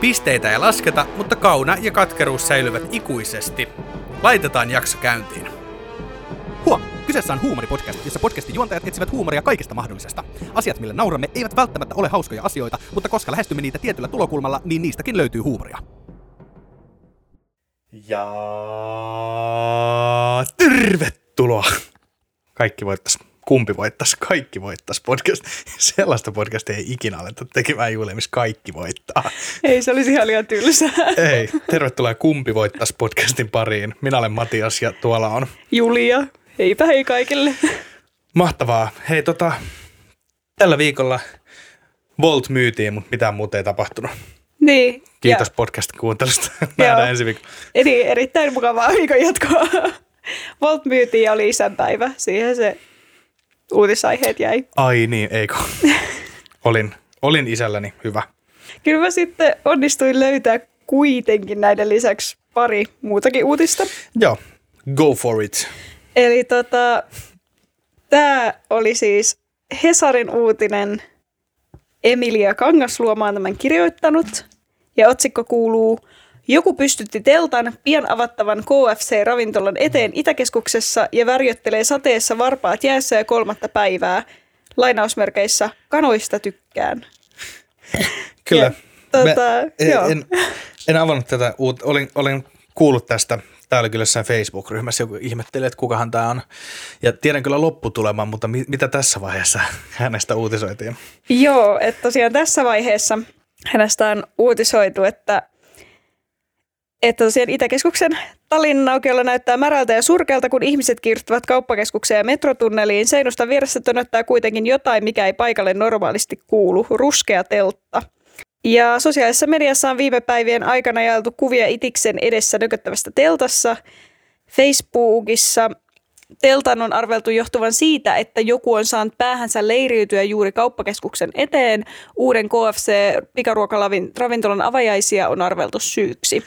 Pisteitä ei lasketa, mutta kauna ja katkeruus säilyvät ikuisesti. Laitetaan jakso käyntiin. Huom! Kyseessä on huumoripodcast, jossa podcastin juontajat etsivät huumoria kaikesta mahdollisesta. Asiat, millä nauramme, eivät välttämättä ole hauskoja asioita, mutta koska lähestymme niitä tietyllä tulokulmalla, niin niistäkin löytyy huumoria. Ja tervetuloa! Kaikki voittais, kumpi voittas, kaikki voittas podcast. Sellaista podcastia ei ikinä aleta tekemään Julia, missä kaikki voittaa. Ei, se olisi ihan liian tylsää. Ei, tervetuloa kumpi voittas podcastin pariin. Minä olen Matias ja tuolla on Julia. Heipä hei kaikille. Mahtavaa. Hei tota, tällä viikolla Volt myytiin, mutta mitään muuta ei tapahtunut. Niin. Kiitos Ja, podcastin kuuntelusta. Nähdään ensi viikolla. eli erittäin mukavaa viikon jatkoa. Volt myytiin ja oli isänpäivä. Siihen se uutisaiheet jäi. Ai niin, eikö? Olin, olin isälläni hyvä. Kyllä mä sitten onnistuin löytää kuitenkin näiden lisäksi pari muutakin uutista. Joo, go for it. Eli tota, tämä oli siis Hesarin uutinen. Emilia Kangasluoma on tämän kirjoittanut. Ja otsikko kuuluu, joku pystytti teltan pian avattavan KFC-ravintolan eteen Itäkeskuksessa ja värjöttelee sateessa varpaat jäässä ja kolmatta päivää. Lainausmerkeissä, kanoista tykkään. Kyllä. Ja, tota, en, joo. en, en avannut tätä, uut, olin, olin kuullut tästä. Tämä oli kyllä jossain Facebook-ryhmässä, joku ihmetteli, että kukahan tämä on. Ja tiedän kyllä lopputuleman, mutta mi, mitä tässä vaiheessa hänestä uutisoitiin? Joo, että tosiaan tässä vaiheessa hänestä on uutisoitu, että, että tosiaan Itäkeskuksen Tallinnan aukiolla näyttää märältä ja surkealta, kun ihmiset kiirtyvät kauppakeskukseen ja metrotunneliin. Seinustan vieressä tönöttää kuitenkin jotain, mikä ei paikalle normaalisti kuulu, ruskea teltta. Ja sosiaalisessa mediassa on viime päivien aikana jaeltu kuvia Itiksen edessä nököttävästä teltassa. Facebookissa teltan on arveltu johtuvan siitä, että joku on saanut päähänsä leiriytyä juuri kauppakeskuksen eteen. Uuden KFC-pikaruokaravintolan avajaisia on arveltu syyksi.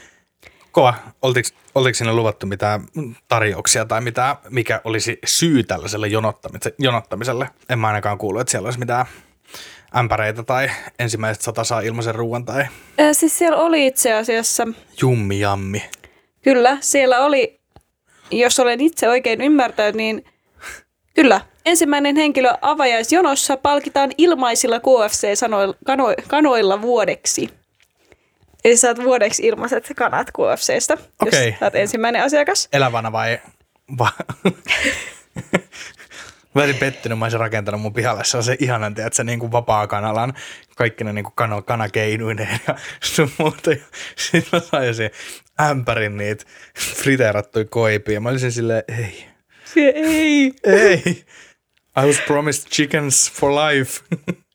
Kova. Oltiinko, oltiinko sinne luvattu mitään tarjouksia tai mitä, mikä olisi syy tällaiselle jonottamiselle? jonottamiselle? En mä ainakaan kuullut, että siellä olisi mitään ämpäreitä tai ensimmäiset sata saa ilmaisen ruoan tai Äh, siis siellä oli itse asiassa, jummi jammi. kyllä, siellä oli, jos olen itse oikein ymmärtänyt, niin kyllä, ensimmäinen henkilö avajaisjonossa palkitaan ilmaisilla KFC-kanoilla vuodeksi. Eli saat vuodeksi ilmaiset kanat KFCstä, jos olet ensimmäinen asiakas. Elävänä vai... vai? Mä olisin pettynyt, mä olisin rakentanut mun pihalle se on se ihanan, että se niin kuin vapaa-kanalan, kaikki ne niin kuin kano, kanakeinuineen ja sun muuta. Sitten mä sain sen ämpärin niitä friteerattuja koipia. Mä olisin silleen, ei, Se ei. ei. I was promised chickens for life.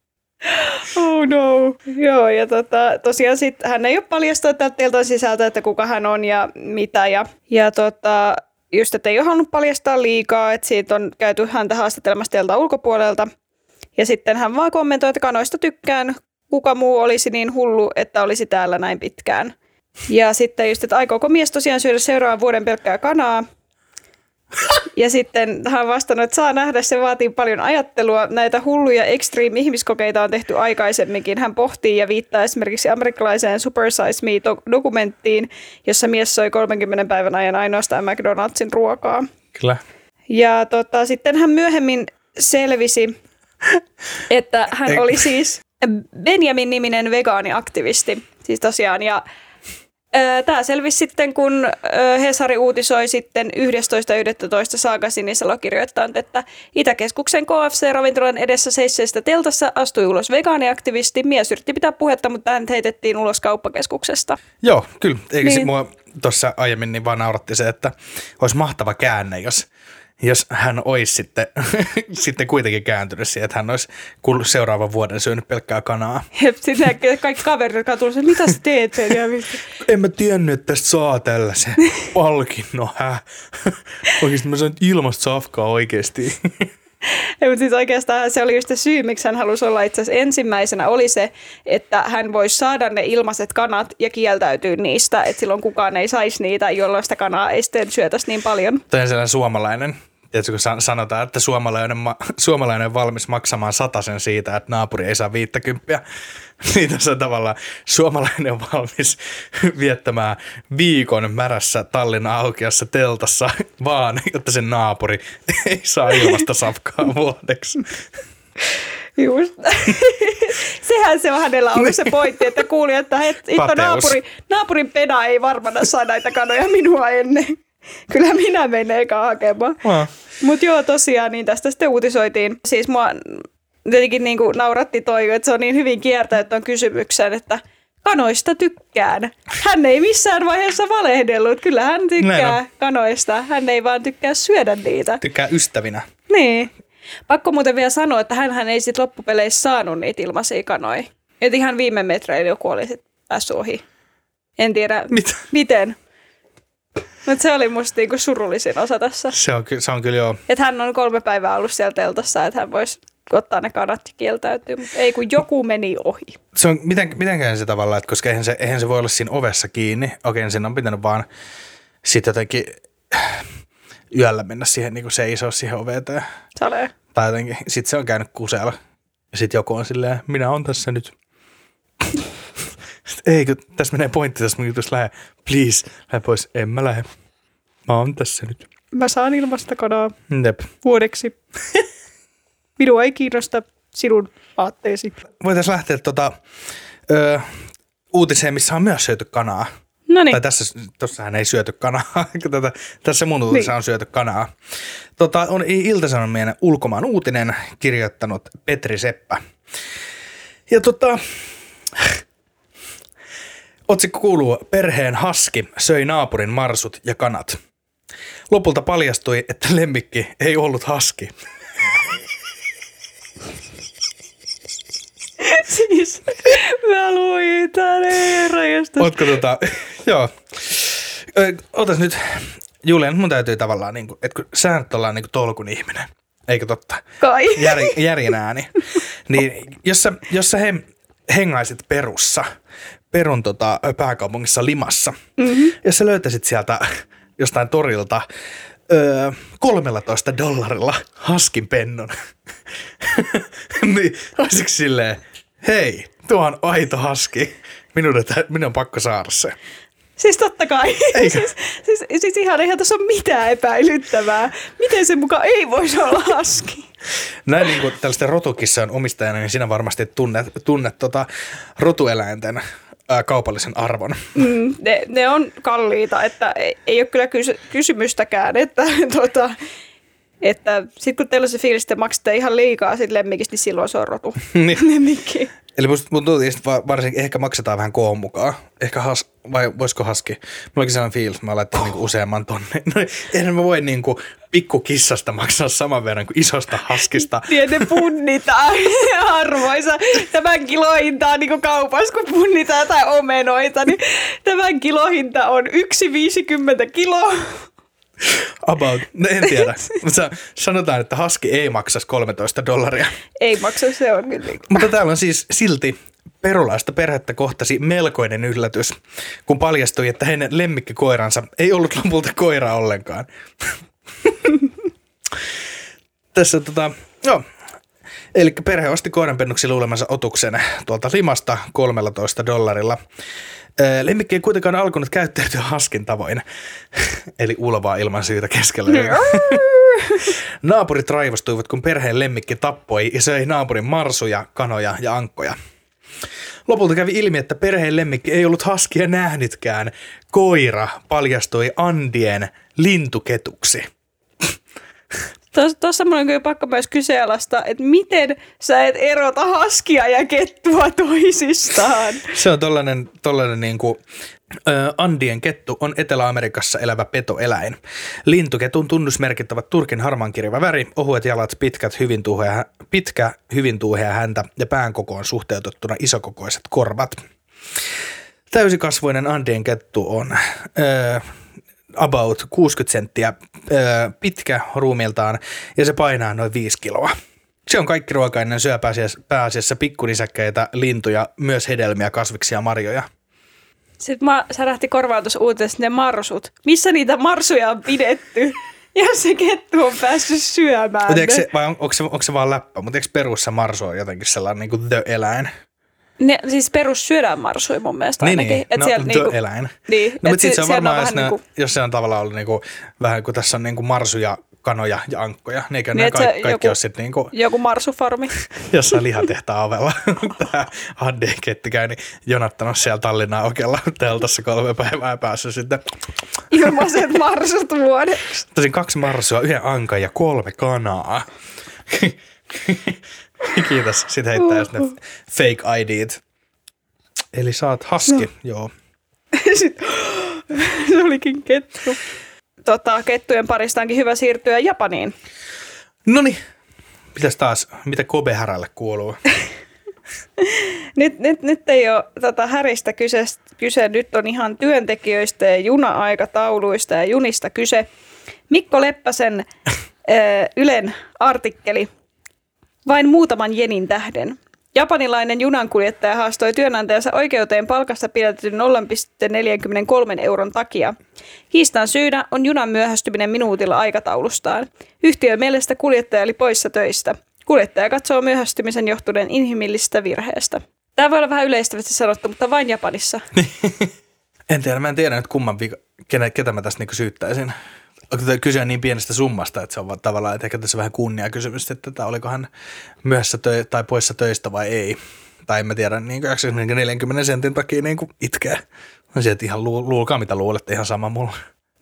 Oh no. Joo, ja tota, tosiaan sit, hän ei ole paljastanut tältä teltan sisältä, että kuka hän on ja mitä. Ja, ja tota, just, että ei ole halunnut paljastaa liikaa, että siitä on käyty häntä haastattelemassa teltan ulkopuolelta. Ja sitten hän vaan kommentoi, että kanoista tykkään. Kuka muu olisi niin hullu, että olisi täällä näin pitkään. Ja sitten just, että aikooko mies tosiaan syödä seuraavan vuoden pelkkää kanaa. Ja sitten hän on vastannut, että saa nähdä, se vaatii paljon ajattelua. Näitä hulluja extreme-ihmiskokeita on tehty aikaisemminkin. Hän pohtii ja viittaa esimerkiksi amerikkalaiseen Super Size Me-dokumenttiin, jossa mies soi 30 päivän ajan ainoastaan McDonaldsin ruokaa. Kyllä. Ja tota, sitten hän myöhemmin selvisi, että hän oli siis Benjamin-niminen vegaaniaktivisti. Siis tosiaan, ja Tämä selvisi sitten, kun Hesari uutisoi sitten 11.11. Saga Sinisalo kirjoittaa, että Itäkeskuksen KFC-ravintolan edessä seisseestä teltassa astui ulos vegaaniaktivisti. Mies yritti pitää puhetta, mutta hänet heitettiin ulos kauppakeskuksesta. Joo, kyllä. Eikö niin. Niin. mua tuossa aiemmin niin vaan nauratti se, että olisi mahtava käänne, jos jos hän olisi sitten, sitten kuitenkin kääntynyt siihen, että hän olisi seuraavan vuoden syönyt pelkkää kanaa. Jep, sitten kaikki kaverit, jotka tullut, että mitä sä teet? en mä tiennyt, että tästä saa tällaisen palkinnon. Oikeasti mä sain ilmasta safkaa oikeasti. Mutta siis oikeastaan se oli just se syy, miksi hän halusi olla itse asiassa ensimmäisenä, oli se, että hän voisi saada ne ilmaiset kanat ja kieltäytyä niistä, että silloin kukaan ei saisi niitä, jolloin sitä kanaa ei sitten syötäisi niin paljon. Tämä on sellainen suomalainen Tiedätkö, kun sanotaan, että suomalainen, ma- suomalainen on valmis maksamaan sen siitä, että naapuri ei saa viittäkymppiä, niin se on tavallaan suomalainen on valmis viettämään viikon märässä Tallinnan aukeassa teltassa vaan, jotta sen naapuri ei saa ilmasta safkaa vuodeksi. Just. Sehän se on hänellä ollut se pointti, että kuuli, että het, naapuri, naapurin peda ei varmana saa näitä kanoja minua ennen. Kyllä minä menen eka hakemaan. Mutta joo, tosiaan, niin tästä sitten uutisoitiin. Siis mua tietenkin niin kuin nauratti toi, että se on niin hyvin kiertänyt tuon kysymyksen, että kanoista tykkään. Hän ei missään vaiheessa valehdellut. Kyllä hän tykkää kanoista. Hän ei vaan tykkää syödä niitä. Tykkää ystävinä. Niin. Pakko muuten vielä sanoa, että hän ei sitten loppupeleissä saanut niitä ilmaisia kanoja. Et ihan viime metreillä joku oli sitten päässyt ohi. En tiedä, Mitä? miten. Mutta se oli musta niinku surullisin osa tässä. Se on, ky- se on kyllä joo. Että hän on kolme päivää ollut siellä teltassa, että hän voisi ottaa ne kanat ja kieltäytyy, mutta ei kun joku meni ohi. Se on, miten, mitenkään se tavallaan, että koska eihän se, eihän se voi olla siinä ovessa kiinni. Okei, siinä on pitänyt vaan sitten jotenkin yöllä mennä siihen niin seisoo siihen oveen. Sale. Tai jotenkin, sitten se on käynyt kuseella. Ja sitten joku on silleen, minä on tässä nyt. Eikö, tässä menee pointti tässä mun jutussa, lähde, please, lähde pois. En mä lähde. Mä oon tässä nyt. Mä saan ilmasta kanaa Jep. vuodeksi. Minua ei kiinnosta sinun aatteesi. Voitaisiin lähteä tota, ö, uutiseen, missä on myös syöty kanaa. No niin. Tai tässä, tossahan ei syöty kanaa. Tätä, tässä mun uutisessa niin. on syöty kanaa. Tota, on Ilta-Sanomien ulkomaan uutinen kirjoittanut Petri Seppä. Ja tota, Otsikko kuuluu, perheen haski söi naapurin marsut ja kanat. Lopulta paljastui, että lemmikki ei ollut haski. siis mä luin tän Ootko tota, joo. otas nyt, Julian, mun täytyy tavallaan, niin kuin, että kun sä nyt ollaan niin kuin tolkun ihminen, eikö totta? Kai. Jär, järjen ääni. Niin jos sä, jos sä he, hengaisit perussa, Perun tota, pääkaupungissa Limassa. Mm-hmm. Ja sä löytäisit sieltä jostain torilta öö, 13 dollarilla haskin pennon. niin olisiko silleen, hei, tuo on aito haski. Minun, minun on pakko saada se. Siis totta kai. siis, siis, siis ihan eihän tässä ole mitään epäilyttävää. Miten se mukaan ei voisi olla haski? Näin niin kuin tällaisten rotukissan omistajana, niin sinä varmasti tunnet, tunnet tota rotueläinten ää, kaupallisen arvon. Mm, ne, ne on kalliita, että ei, ei ole kyllä kysy- kysymystäkään, että tota, että sitten kun teillä on se fiilis, että maksatte ihan liikaa sit lemmikistä, niin silloin se on rotu. niin. Lemmikki. Eli musta tuntuu, että varsinkin ehkä maksetaan vähän koon mukaan. Ehkä has, vai voisiko haski? Mulla onkin sellainen fiilis, mä laitan niinku useamman tonne. No, eihän mä voi niinku pikkukissasta maksaa saman verran kuin isosta haskista. Ne punnitaan arvoisa. Tämän kilohinta on niinku kaupassa, kun punnitaan tai omenoita, niin tämän kilohinta on 1,50 kiloa. About, no en tiedä. Mutta sanotaan, että haski ei maksa 13 dollaria. Ei maksa, se on kyllä. Niin Mutta täällä on siis silti perulaista perhettä kohtasi melkoinen yllätys, kun paljastui, että hänen lemmikkikoiransa ei ollut lopulta koira ollenkaan. Tässä tota, joo. Eli perhe osti koiranpennuksi luulemansa otuksen tuolta Limasta 13 dollarilla. Lemmikki ei kuitenkaan alkanut käyttäytyä haskin tavoin, eli ulvaa ilman syytä keskellä. Naapurit raivostuivat, kun perheen lemmikki tappoi ja söi naapurin marsuja, kanoja ja ankkoja. Lopulta kävi ilmi, että perheen lemmikki ei ollut haskia nähnytkään. Koira paljastui Andien lintuketuksi. Tuossa mun on kyllä pakko myös kyseenalaista, että miten sä et erota haskia ja kettua toisistaan. Se on tollainen, tollainen niin kuin Andien kettu on Etelä-Amerikassa elävä petoeläin. Lintuketun tunnusmerkit ovat turkin harmaankirjava väri, ohuet jalat, pitkät, hyvin tuuhea, pitkä, hyvin tuuhea häntä ja pään kokoon suhteutettuna isokokoiset korvat. Täysikasvoinen Andien kettu on ö, about 60 senttiä ö, pitkä ruumiltaan ja se painaa noin 5 kiloa. Se on kaikki ruokainen syö pääasiassa, pikkunisäkkäitä, lintuja, myös hedelmiä, kasviksia ja marjoja. Sitten mä särähti korvaan tuossa uutisessa ne marsut. Missä niitä marsuja on pidetty? Ja se kettu on päässyt syömään Mutta se, vai on, onko, se, onko se vaan läppä? Mutta eikö perussa marsu on jotenkin sellainen niin kuin the-eläin? ne. siis perus syödään marsuja mun mielestä Niin, ainakin. niin. Et no, siellä niinku- the-eläin. Niin, No, mutta sitten se on varmaan, jos, ne, niinku- jos se on tavallaan ollut niinku, vähän kuin tässä on niinku marsuja, kanoja ja ankkoja, niin eikö Niin, ne kaikki, kaikki joku- ole sitten niinku Joku marsufarmi. jossain lihatehtaan ovella. Tämä Hande-ketti käy niin jonattanut siellä Tallinnaan oikealla teltassa kolme päivää ja päässyt sitten. Ilmaiset marsut vuodeksi. Tosin kaksi marsua, yhden ankan ja kolme kanaa. Kiitos. Sitten heittää just ne fake IDt. Eli saat haski, joo. Sitten, se olikin kettu. Tota, kettujen parista onkin hyvä siirtyä Japaniin. No niin, mitäs taas, mitä Kobe Härälle kuuluu? Nyt, nyt, nyt ei ole tota häristä kyse, kyse, nyt on ihan työntekijöistä ja juna-aikatauluista ja junista kyse. Mikko Leppäsen ö, Ylen artikkeli vain muutaman jenin tähden. Japanilainen junankuljettaja haastoi työnantajansa oikeuteen palkasta pidätetyn 0,43 euron takia. Kiistan syynä on junan myöhästyminen minuutilla aikataulustaan. Yhtiön mielestä kuljettaja oli poissa töistä. Kuljettaja katsoo myöhästymisen johtuneen inhimillisestä virheestä. Tämä voi olla vähän yleistävästi sanottu, mutta vain Japanissa. En tiedä, mä en tiedä nyt kumman vika, ketä, mä tästä niinku syyttäisin. Onko tämä kyse niin pienestä summasta, että se on tavallaan, että ehkä tässä vähän kunnia kysymys, että tämä oliko hän myöhässä tö- tai poissa töistä vai ei. Tai en mä tiedä, niin 40 sentin takia niin itkeä. No se, että ihan lu- luulkaa mitä luulette, ihan sama mulla.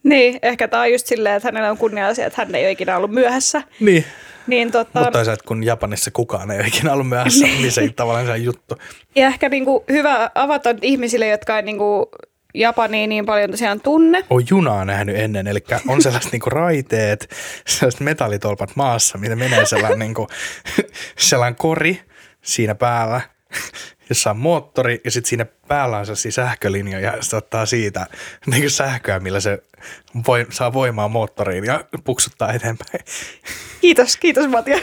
Niin, ehkä tämä on just silleen, että hänellä on kunnia-asia, että hän ei ole ikinä ollut myöhässä. Niin. Niin tota, Mutta toisaalta kun Japanissa kukaan ei ole ikinä ollut myöhässä, niin se ei tavallaan se juttu. Ja ehkä niinku hyvä avata ihmisille, jotka ei niinku Japania niin paljon tosiaan tunne. on junaa nähnyt ennen, eli on sellaiset niinku raiteet, sellaiset metallitolpat maassa, mitä menee sellainen, niinku, sellainen kori siinä päällä, jossa on moottori ja sitten siinä päällä on sellaisia sähkölinjoja ja se ottaa siitä niinku sähköä, millä se voi, saa voimaa moottoriin ja puksuttaa eteenpäin. Kiitos, kiitos Matias.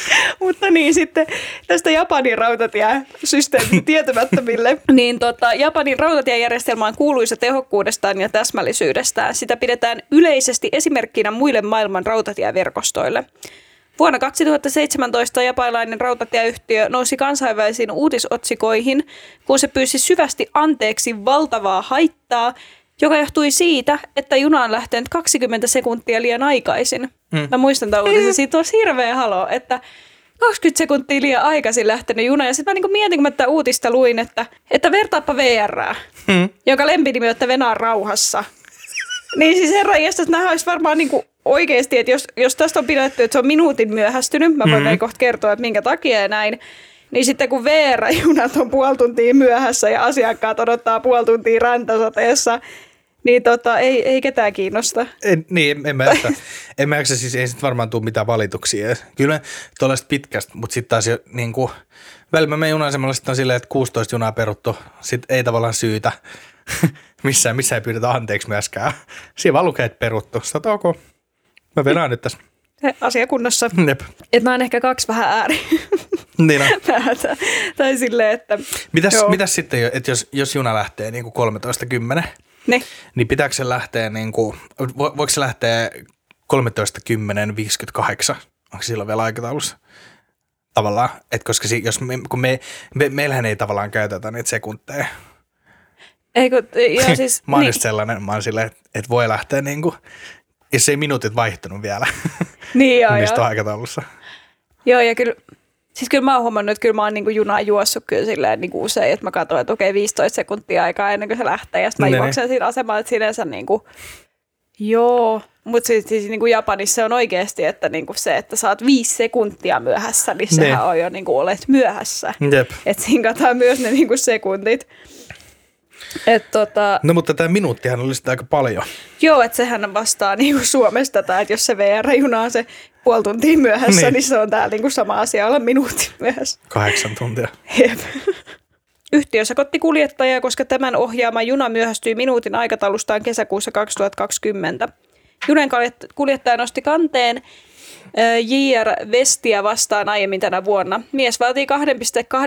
Mutta niin, sitten tästä Japanin rautatiesysteemistä tietämättömille. niin tota, Japanin rautatiejärjestelmä on kuuluisa tehokkuudestaan ja täsmällisyydestään. Sitä pidetään yleisesti esimerkkinä muille maailman rautatieverkostoille. Vuonna 2017 japanilainen rautatieyhtiö nousi kansainvälisiin uutisotsikoihin, kun se pyysi syvästi anteeksi valtavaa haittaa, joka johtui siitä, että juna on lähtenyt 20 sekuntia liian aikaisin. Mm. Mä muistan tämän uutisen, siitä on hirveä halo, että 20 sekuntia liian aikaisin lähtenyt juna. Ja sitten mä niinku mietin, kun mä tätä uutista luin, että, että vertaappa VR, mm. jonka lempinimi on, että Venää rauhassa. Niin siis herra että nämä olisi varmaan niinku oikeasti, että jos, jos tästä on pidetty, että se on minuutin myöhästynyt, mä voin mm. kohta kertoa, että minkä takia ja näin, niin sitten kun VR-junat on puoli tuntia myöhässä ja asiakkaat odottaa puoli tuntia räntäsateessa, niin tota, ei, ei ketään kiinnosta. En, niin, en, mä jaksa. en mä jaksa, siis ei sit varmaan tule mitään valituksia. Kyllä tuollaista pitkästä, mutta sitten taas jo niin kuin, välillä me junasemalla sitten on silleen, että 16 junaa peruttu, sitten ei tavallaan syytä. missään, missään ei pyydetä anteeksi myöskään. Siinä vaan lukee, että peruttu. Sitten ok, mä vedän nyt tässä. Se Asia kunnossa. Jep. Että mä oon ehkä kaksi vähän ääri. Niin on. päätä. tai silleen, että... Mitäs, Joo. mitäs sitten, että jos, jos juna lähtee niin kuin 13.10, Ne. niin pitääkö se lähteä, niin kuin, vo, voiko se lähteä 13.10.58? Onko silloin vielä aikataulussa? Tavallaan, että koska si, jos me, kun me, me, meillähän ei tavallaan käytetä niitä sekunteja. Eikö, joo siis... Mä oon niin. just sellainen, mä oon silleen, että, voi lähteä niin kuin, jos ei minuutit vaihtunut vielä Niin joo, niistä joo. aikataulussa. joo, ja kyllä... Siis kyllä mä oon huomannut, että kyllä mä oon niinku junaa juossut kyllä silleen niinku usein, että mä katsoin, että okei 15 sekuntia aikaa ennen kuin se lähtee, ja sitten mä Ne, ne. juoksen siinä asemalla, että sinänsä niinku, Joo, mutta siis, siis niin kuin Japanissa on oikeasti, että niin kuin se, että saat viisi sekuntia myöhässä, niin sehän Ne. on jo niin kuin olet myöhässä. Jep. Että sinkataan myös ne niin kuin sekuntit. Et tota, No mutta tämä minuuttihan oli sitä aika paljon. joo, että sehän vastaa niin kuin Suomesta, tai että jos se VR-juna on se puoli tuntia myöhässä, Niin. niin, se on täällä niin kuin sama asia olla minuutin myöhässä. Kahdeksan tuntia. Jep. Yhtiö sakotti kuljettajaa, koska tämän ohjaama juna myöhästyi minuutin aikataulustaan kesäkuussa 2020. Junen kuljet- kuljettaja nosti kanteen JR Vestia vastaan aiemmin tänä vuonna. Mies vaatii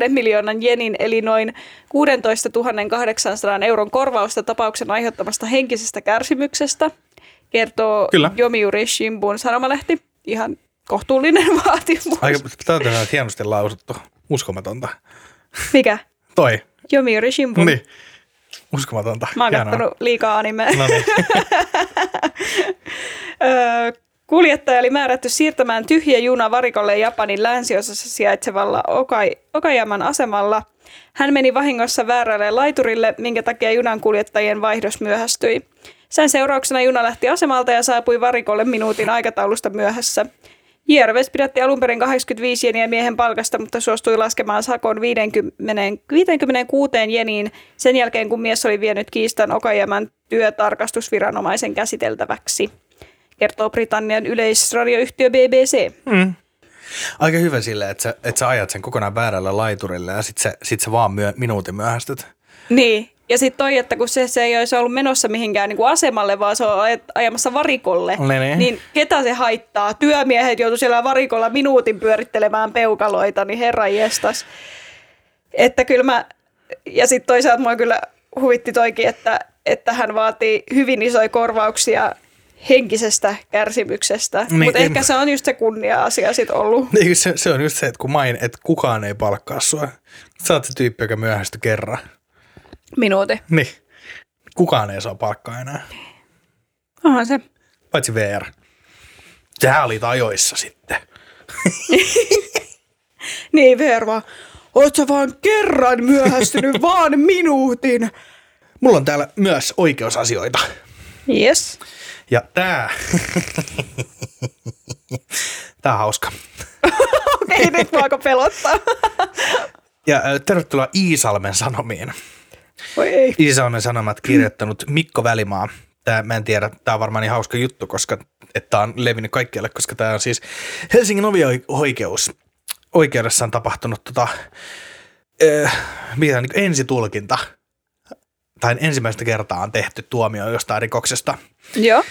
2,2 miljoonan jenin eli noin 16 800 euron korvausta tapauksen aiheuttamasta henkisestä kärsimyksestä, kertoo Kyllä. Yomiuri Shimbun sanomalehti. Ihan kohtuullinen vaatimus. Aika, tämä on hienosti lausuttu. Uskomatonta. Mikä? Toi. Yomiuri Shimbun. Niin. Uskomatonta. Mä oon Hienoa. kattonut liikaa animea. No niin. Kuljettaja oli määrätty siirtämään tyhjä juna varikolle Japanin länsiosassa sijaitsevalla Okai, Okajaman asemalla. Hän meni vahingossa väärälle laiturille, minkä takia junan kuljettajien vaihdos myöhästyi. Sen seurauksena juna lähti asemalta ja saapui varikolle minuutin aikataulusta myöhässä. JRVS pidätti alun perin 85 jeniä miehen palkasta, mutta suostui laskemaan sakon 50, 56 jeniin sen jälkeen, kun mies oli vienyt kiistan Okajaman työtarkastusviranomaisen käsiteltäväksi, kertoo Britannian yleisradioyhtiö BBC. Aika hyvä silleen, että sä, että sä ajat sen kokonaan väärälle laiturille ja sit sä, sit sä vaan myö, minuutin myöhästyt. Niin, ja sitten toi, että kun se, se ei olisi ollut menossa mihinkään niin kuin asemalle, vaan se on aj- ajamassa varikolle, Niin, niin. ketä se haittaa? Työmiehet joutu siellä varikolla minuutin pyörittelemään peukaloita, niin herra jestas. Että kyllä mä, ja sitten toisaalta mua kyllä huvitti toikin, että, että hän vaatii hyvin isoja korvauksia henkisestä kärsimyksestä. Niin, Mutta ehkä se on just se kunnia-asia sitten ollut. Niin, se, se on just se, että kun main, että kukaan ei palkkaa sua. Sä oot se tyyppi, joka myöhästyi kerran. Minuutin. Niin. Kukaan ei saa palkkaa enää. Onhan se. Paitsi VR. Sä olit ajoissa sitten. Niin, Verva. Oot sä vaan kerran myöhästynyt, vaan minuutin. Mulla on täällä myös oikeusasioita. Yes. Ja tää... tää on hauska. Okei, nyt mua alkoi pelottaa. Ja tervetuloa Iisalmen Sanomiin. Iisalmen Sanomat kirjoittanut Mikko Välimaa. Tää, mä en tiedä, tää on varmaan niin hauska juttu, koska että tää on levinnyt kaikkialle, koska tää on siis Helsingin ovioikeus. Oikeudessa on tapahtunut tota, äh, mitä, niin ensitulkinta. Tai ensimmäistä kertaa on tehty tuomio jostain rikoksesta. Joo.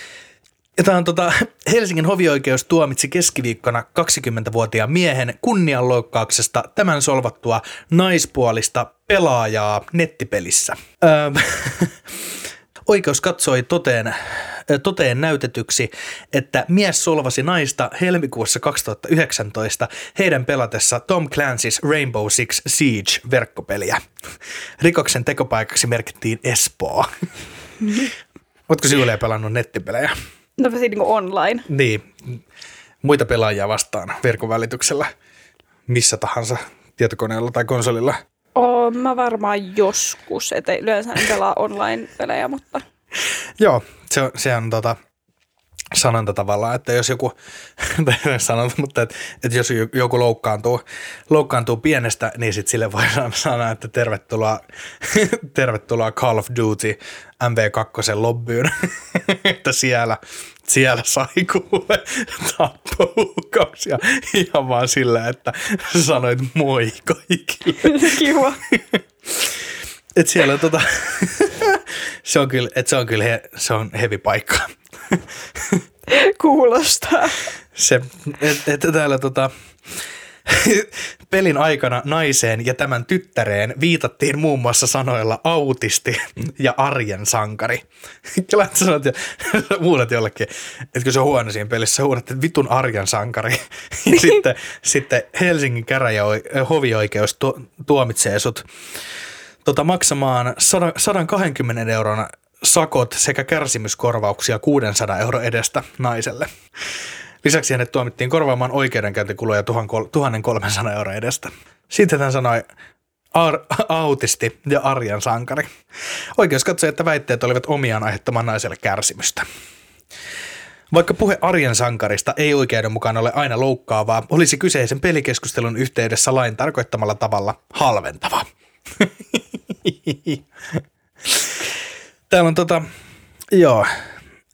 Ja tämä on tota, Helsingin hovioikeus tuomitsi keskiviikkona 20-vuotiaan miehen kunnianloukkauksesta tämän solvattua naispuolista pelaajaa nettipelissä. Öö, oikeus katsoi toteen, toteen näytetyksi, että mies solvasi naista helmikuussa 2019 heidän pelatessa Tom Clancy's Rainbow Six Siege-verkkopeliä. Rikoksen tekopaikaksi merkittiin Espoo. Oletko Julia pelannut nettipelejä? No se niin online. Niin, muita pelaajia vastaan verkon välityksellä missä tahansa tietokoneella tai konsolilla. Oon mä varmaan joskus, että yleensä en pelaa online-pelejä, mutta Joo, se on, se on tota, sanonta tavallaan, että jos joku, tai sanonta, mutta että, että jos joku loukkaantuu, loukkaantuu pienestä, niin sitten sille voi sanoa, että tervetuloa, tervetuloa Call of Duty MV2 lobbyyn, että siellä, siellä sai kuule tappouhkauksia ihan vaan sillä, että sanoit moi kaikille. kiva. Et siellä tota, se on kyllä, et se on kyllä he, se on hevi paikka. Kuulostaa. Se, että et täällä tota, pelin aikana naiseen ja tämän tyttäreen viitattiin muun muassa sanoilla autisti ja arjen sankari. Kyllä että sanoit ja huudat jollekin, että kun se on huono siinä pelissä, sä huudat, että vitun arjen sankari. Ja sitten, sitten Helsingin käräjä hovioikeus tu, tuomitsee sut tota, maksamaan 100, 120 euron sakot sekä kärsimyskorvauksia 600 euro edestä naiselle. Lisäksi hänet tuomittiin korvaamaan oikeudenkäyntikuluja 1300 euro edestä. Sitten hän sanoi ar- autisti ja arjan sankari. Oikeus katsoi, että väitteet olivat omiaan aiheuttamaan naiselle kärsimystä. Vaikka puhe arjen sankarista ei oikeuden mukaan ole aina loukkaavaa, olisi kyseisen pelikeskustelun yhteydessä lain tarkoittamalla tavalla halventava. Täällä on tota, joo,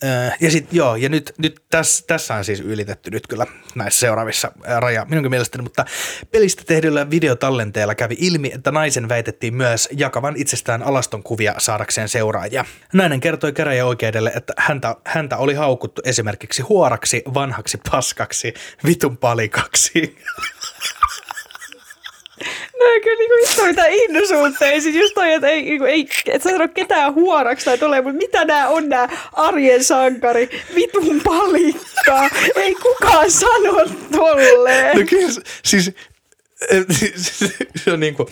Äh, ja sit, joo, ja nyt, nyt tässä, tässä on siis ylitetty nyt kyllä näissä seuraavissa äh, raja minunkin mielestäni, mutta pelistä tehdyllä videotallenteella kävi ilmi, että naisen väitettiin myös jakavan itsestään alaston kuvia saadakseen seuraajia. Nainen kertoi käräjäoikeudelle, että häntä, häntä oli haukuttu esimerkiksi huoraksi, vanhaksi paskaksi, vitun palikaksi. No kyllä niinku vittu mitä innosuutteja. Siis just toi, että ei, niinku, ei et sä sano ketään huoraksi tai tulee, mutta mitä nämä on nämä arjen sankari, vitun palikka. Ei kukaan sano tolleen. No kyllä, siis, se on niinku,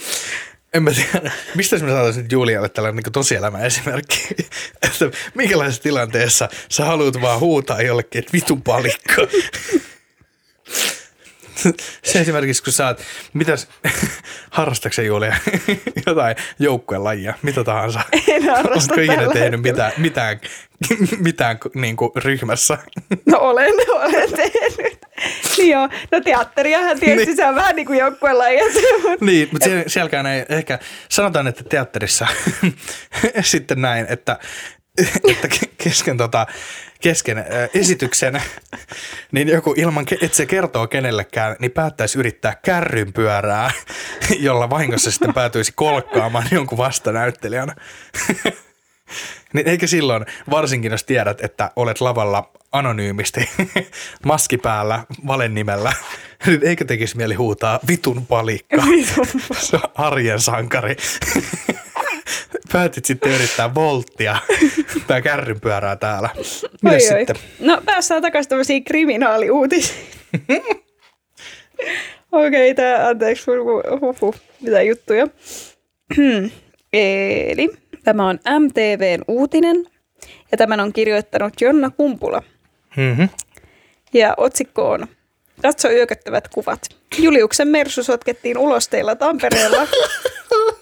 en mä tiedä, mistä mä saataisiin nyt Julialle tällainen niin tosielämä esimerkki, että minkälaisessa tilanteessa sä haluat vaan huutaa jollekin, että vitun palikka se esimerkiksi, kun sä oot, mitäs, harrastaksä Julia jotain joukkuelajia, mitä tahansa? En harrasta Oletko ikinä tehnyt mitään, mitään, mitään niin kuin ryhmässä? No olen, olen tehnyt. Niin joo, no teatteriahan tietysti Niin. se on vähän niin kuin joukkuelajat. niin, mutta siellä, sielläkään ei ehkä, sanotaan, että teatterissa sitten näin, että, että ke- kesken, tota, kesken äh, esityksen, niin joku ilman, että se kertoo kenellekään, niin päättäisi yrittää kärryn pyörää, jolla vahingossa sitten päätyisi kolkkaamaan jonkun vastanäyttelijän. Niin eikö silloin, varsinkin jos tiedät, että olet lavalla anonyymisti, maski päällä, valen nimellä, niin eikö tekisi mieli huutaa vitun palikka, se on arjen sankari. Päätit sitten yrittää volttia tai kärrynpyörää täällä. Oi, oi. sitten? No päästään takaisin tämmöisiin kriminaaliuutisiin. Okei, okay, tää, anteeksi, huhu, mitä juttuja. Eli tämä on MTVn uutinen ja tämän on kirjoittanut Jonna Kumpula. Mm-hmm. Ja otsikko on Katso yököttävät kuvat. Juliuksen Mersu sotkettiin ulosteilla Tampereella.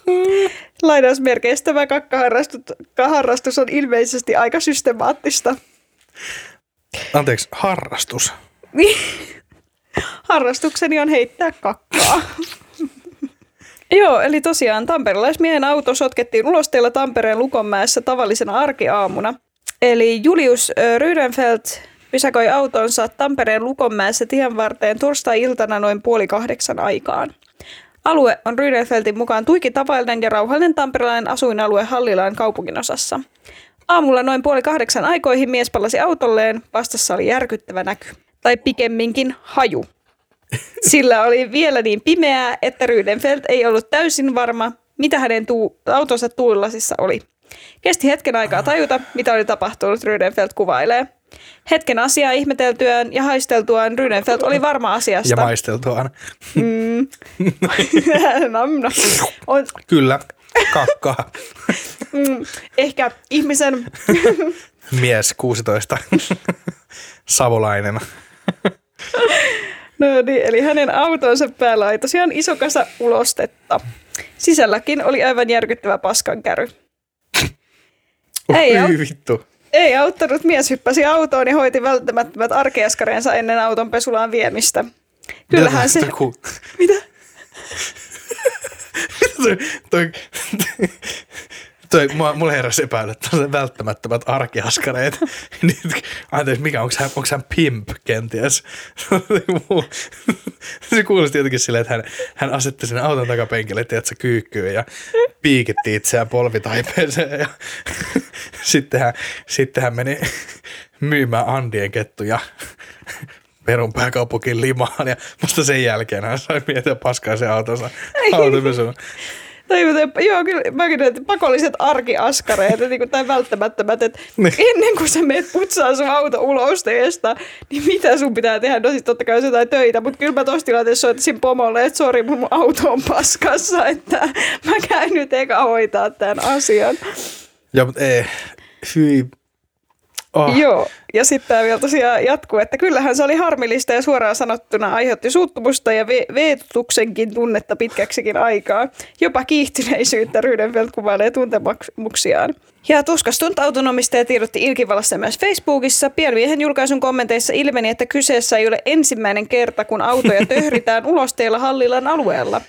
Lainausmerkeistä tämä kakkaharrastus on ilmeisesti aika systemaattista. Anteeksi, harrastus. Harrastukseni on heittää kakkaa. Joo, eli tosiaan tamperilaismiehen auto sotkettiin ulosteella Tampereen Lukonmäessä tavallisena arkiaamuna. Eli Julius ö, Rydenfeldt pysäkoi autonsa Tampereen Lukonmäessä tien varteen torstai-iltana noin puoli kahdeksan aikaan. Alue on Rydenfeltin mukaan tuiki tavallinen ja rauhallinen tamperilainen asuinalue Hallilaan kaupunginosassa. Aamulla noin puoli kahdeksan aikoihin mies palasi autolleen, vastassa oli järkyttävä näky. Tai pikemminkin haju. Sillä oli vielä niin pimeää, että Rydenfeld ei ollut täysin varma, mitä hänen tuu- autonsa tuulilasissa oli. Kesti hetken aikaa tajuta, mitä oli tapahtunut, Rydenfeld kuvailee. Hetken asiaa ihmeteltyään ja haisteltuaan Rydenfeld oli varma asiasta. Ja maisteltuaan. Mm. nam, nam. On, Kyllä, kakkaa. mm, ehkä ihmisen Mies 16. Savolainen. No niin, eli hänen autonsa päällä oli tosiaan iso kasa ulostetta. Sisälläkin oli aivan järkyttävä paskankäry. Ei, Oi vittu. Ei auttanut, mies hyppäsi autoon ja hoiti välttämättömät arkeaskareensa ennen auton pesulaan viemistä. Kyllähän se... Mitä ku- Mitä? toi, toi, toi, mua- mulle heräsi epäily, että on se välttämättömät arkiaskareet. Niin, anteeksi, mikä, onko hän, onko hän pimp kenties? se kuulosti jotenkin silleen, että hän, hän asetti sen auton takapenkille, tiedätkö, kyykkyyn ja piikitti itseään polvitaipeeseen. Ja sitten, hän, sitten hän meni myymään Andien kettuja Perun pääkaupunkin limaan ja musta sen jälkeen hän sai miettiä paskaa sen autonsa autopesuun. Tai, mutta joo, kyllä mäkin näin, että pakolliset arkiaskareet niin kuin, tai välttämättömät, että Niin. ennen kuin sä menet putsaa sun auto ulosteesta, niin mitä sun pitää tehdä? No siis totta kai jotain töitä, mutta kyllä mä tossa tilanteessa soittaisin pomolle, että sori, mun auto on paskassa, että mä käyn nyt eka hoitaa tämän asian. Joo, mutta ei. Hyi. Oh. Joo, ja sitten tämä vielä tosiaan jatkuu, että kyllähän se oli harmillista ja suoraan sanottuna aiheutti suuttumusta ja ve- veetutuksenkin tunnetta pitkäksikin aikaa. Jopa kiihtyneisyyttä Rydenfeld kuvailee tuntemuksiaan. Ja tuskastunut autonomistaja tiedotti Ilkivallassa myös Facebookissa. Pienmiehen julkaisun kommenteissa ilmeni, että kyseessä ei ole ensimmäinen kerta, kun autoja töhritään ulosteilla Hallilan alueella.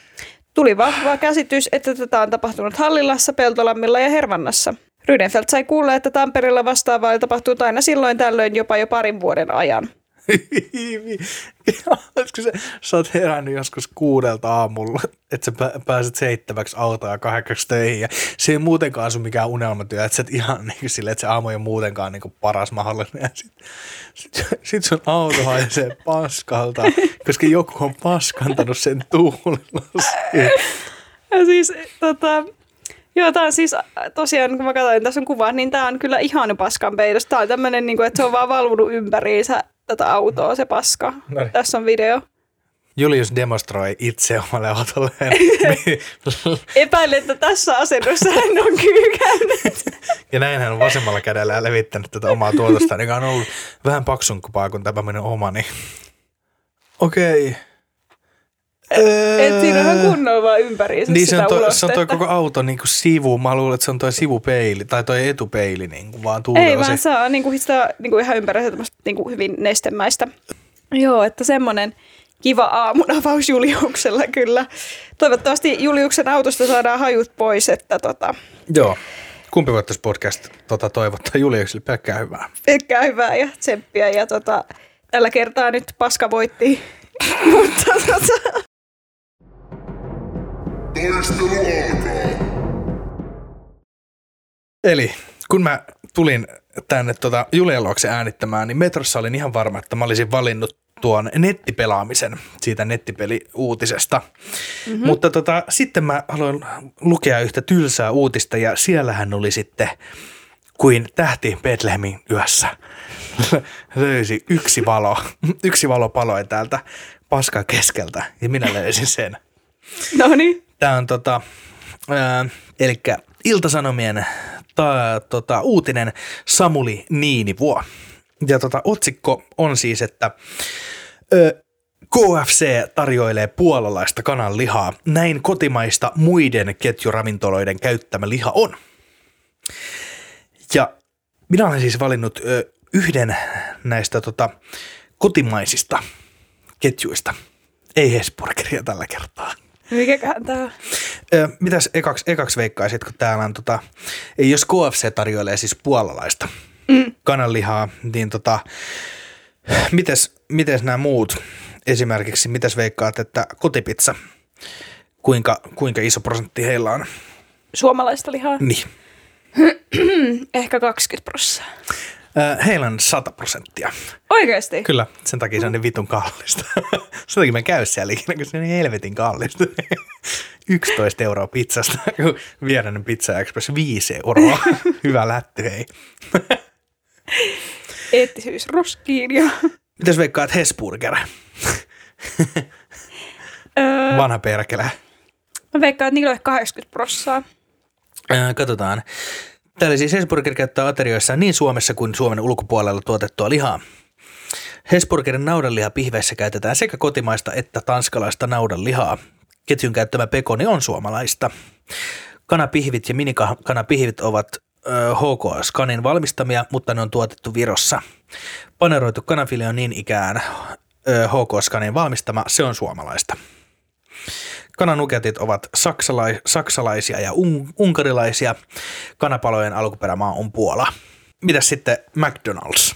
Tuli vahva käsitys, että tätä on tapahtunut Hallillassa, Peltolammilla ja Hervannassa. Rydenfeld sai kuulla, että Tampereella vastaavaa tapahtuu aina silloin tällöin jopa jo parin vuoden ajan. Olisiko se, sä oot herännyt joskus kuudelta aamulla, että sä pääset seitsemäksi autoa ja kahdeksaksi töihin ja se ei muutenkaan sun mikään unelmatyö, että sä et ihan niin kuin sille, että se aamu ei ole muutenkaan niin kuin paras mahdollinen ja sit, sit, sit sun auto haisee paskalta, koska joku on paskantanut sen tuulilla. Ja siis tota, Joo, tämä on siis tosiaan, kun mä katsoin tässä on kuva, niin tämä on kyllä ihan paskan peitos. Tämä on tämmöinen, niin kuin, että se on vaan valvunut ympäriinsä tätä autoa, se paska. Noin. Tässä on video. Julius demonstroi itse omalle autolleen. Epäilen, että tässä asennossa hän on kyykännyt. ja näin hän on vasemmalla kädellä levittänyt tätä omaa tuotosta, joka on ollut vähän paksunkupaa kuin tämä minun omani. Okei. Et siinä on kunnolla vaan ympäriinsä niin, sitä se on, toi, se on toi koko auto niin kuin sivu. Mä luulen, että se on toi sivupeili tai toi etupeili niin kuin vaan tuulella. Ei vaan saa niin kuin sitä niin kuin ihan ympäriinsä niin kuin hyvin nestemäistä. Joo, että semmoinen kiva aamun avaus Juliuksella kyllä. Toivottavasti Juliuksen autosta saadaan hajut pois, että tota... Joo. Kumpi voittaisi podcast tota, toivottaa Juliukselle pelkkää hyvää? Pelkkää hyvää ja tsemppiä ja tota, tällä kertaa nyt paska voitti. Mutta tota, Taistelu alkaa. Eli kun mä tulin tänne tota Julian luokse äänittämään, niin metrossa olin ihan varma, että mä olisin valinnut tuon nettipelaamisen siitä nettipeliuutisesta. Mm-hmm. Mutta tota, sitten mä haluan lukea yhtä tylsää uutista ja siellähän oli sitten kuin tähti Betlehemin yössä. Löysi yksi valo, yksi valo paloi täältä paskan keskeltä ja minä löysin sen. No niin. Tämä on tota, eli Iltasanomien ta, tota, uutinen Samuli Niinivuo. Ja tota, otsikko on siis, että ö, KFC tarjoilee puolalaista kananlihaa. Näin kotimaista muiden ketjuravintoloiden käyttämä liha on. Ja minä olen siis valinnut ö, yhden näistä tota, kotimaisista ketjuista. Ei Hesburgeria tällä kertaa. Mikäköhän tämä Ö, mitäs ekaks, ekaks veikkaisit, kun täällä on, tota, jos KFC tarjoilee siis puolalaista mm. kananlihaa, niin tota, mites, mites nämä muut esimerkiksi, mitäs veikkaat, että kotipizza, kuinka, kuinka iso prosentti heillä on? Suomalaista lihaa? Niin. Ehkä 20 prosenttia. Heillä on 100 prosenttia. Oikeasti? Kyllä, sen takia se on niin vitun kallista. sen takia mä käy siellä ikinä, kun se on niin helvetin kallista. 11 euroa pizzasta, vieräinen Pizza Express 5 euroa. Hyvä lätty, hei. Eettisyys roskiin ja... Mitäs veikkaat Hesburger? Vanha perkele. Mä veikkaan, että niillä on 80 prossaa. Katsotaan. Täällä siis Hesburger käyttää aterioissaan niin Suomessa kuin Suomen ulkopuolella tuotettua lihaa. Hesburgerin naudanliha pihveissä käytetään sekä kotimaista että tanskalaista naudanlihaa. Ketjun käyttämä pekoni on suomalaista. Kanapihvit ja minikanapihvit ovat HK Skanin valmistamia, mutta ne on tuotettu Virossa. Paneroitu kanafili on niin ikään HK Skanin valmistama, se on suomalaista. Kananuketit ovat saksalai, saksalaisia ja un, unkarilaisia. Kanapalojen alkuperämaa on Puola. Mitäs sitten McDonald's?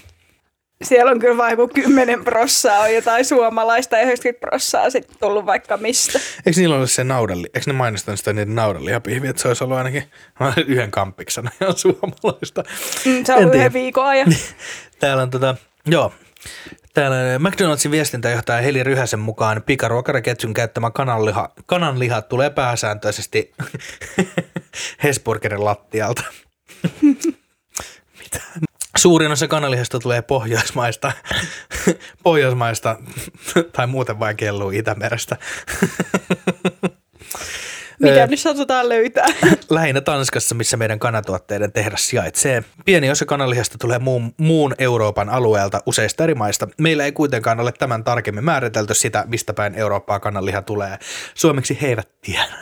Siellä on kyllä vain 10 prossaa on jotain suomalaista ja 90 prossaa sitten tullut vaikka mistä. Eikö niillä ole se naudalli? Eikö ne mainostanut sitä niiden naudallihapihviä, että se olisi ollut ainakin yhden kampiksena ihan suomalaista? Mm, se on yhden viikon ajan. Täällä on tota, joo, Täällä McDonaldsin viestintäjohtaja Heli Ryhäsen mukaan pikaruokaraketjun käyttämä kananliha, kananliha tulee pääsääntöisesti Hesburgerin lattialta. Mitä? Suurin osa kanalihasta tulee Pohjoismaista, Pohjoismaista tai muuten vain kelluu Itämerestä. Mikä nyt satutaan löytää. Lähinnä Tanskassa, missä meidän kanatuotteiden tehdas sijaitsee. Pieni osa kananlihasta tulee muun, muun Euroopan alueelta useista eri maista. Meillä ei kuitenkaan ole tämän tarkemmin määritelty sitä, mistä päin Eurooppaa kananliha tulee. Suomeksi he eivät tiedä.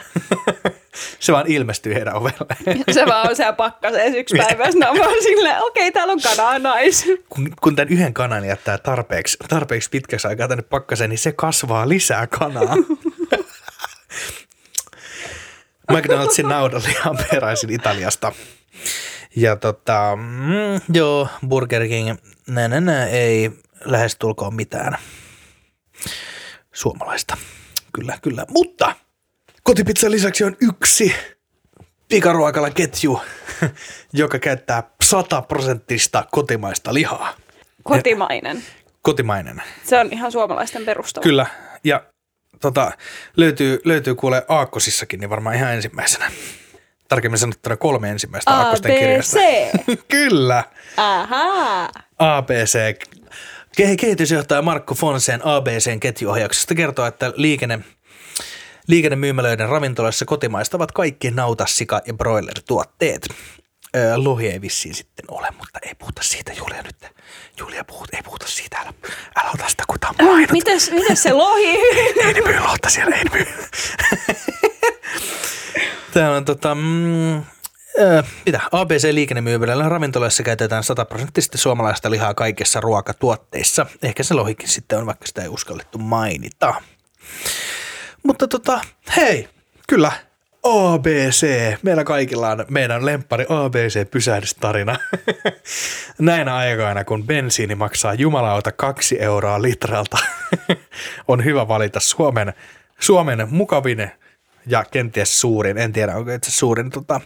se vaan ilmestyy heidän ovelle. Se vaan on siellä pakkaseen yksi päivä, ja on vaan silleen, okei, okay, täällä on kanaa nais. Kun, kun tämän yhden kanan jättää tarpeeksi, tarpeeksi pitkäksi aikaa tänne pakkaseen, niin se kasvaa lisää kanaa. McDonald'sin on peräisin Italiasta. Ja tota, mm, joo, Burger King, nä, nä, nä, ei lähestulkoon mitään suomalaista. Kyllä, kyllä. Mutta kotipizzan lisäksi on yksi pikaruokalan ketju, joka käyttää 100 prosenttista kotimaista lihaa. Kotimainen. Kotimainen. Se on ihan suomalaisten perustava. Kyllä. Ja tota, löytyy, löytyy kuule Aakkosissakin, niin varmaan ihan ensimmäisenä. Tarkemmin sanottuna kolme ensimmäistä Aakkosten kirjasta. Kyllä. Ahaa. ABC. Ke- Kehitysjohtaja Markku Fonseen ABCn ketjuohjauksesta kertoo, että liikenne, liikennemyymälöiden ravintoloissa kotimaista ovat kaikki nauta, sika ja broiler-tuotteet. Öö, lohi ei vissiin sitten ole, mutta ei puhuta siitä, Julia nyt. Julia, puhut, ei puhuta siitä, älä, älä ota mainot. Mites, mites se lohi? Ei ne myy lohta siellä, ei ne myy. Tämä on tota, mm, äh, mitä? ABC-liikennemyymälöillä ravintoloissa käytetään 100 prosenttisesti suomalaista lihaa kaikissa ruokatuotteissa. Ehkä se lohikin sitten on, vaikka sitä ei uskallettu mainita. Mutta tota, hei, kyllä, ABC. Meillä kaikilla on meidän lemppari ABC-pysähdystarina. Näinä aikoina, kun bensiini maksaa jumalauta kaksi euroa litralta, on hyvä valita Suomen, Suomen mukavin ja kenties suurin, en tiedä onko itse suurin tota,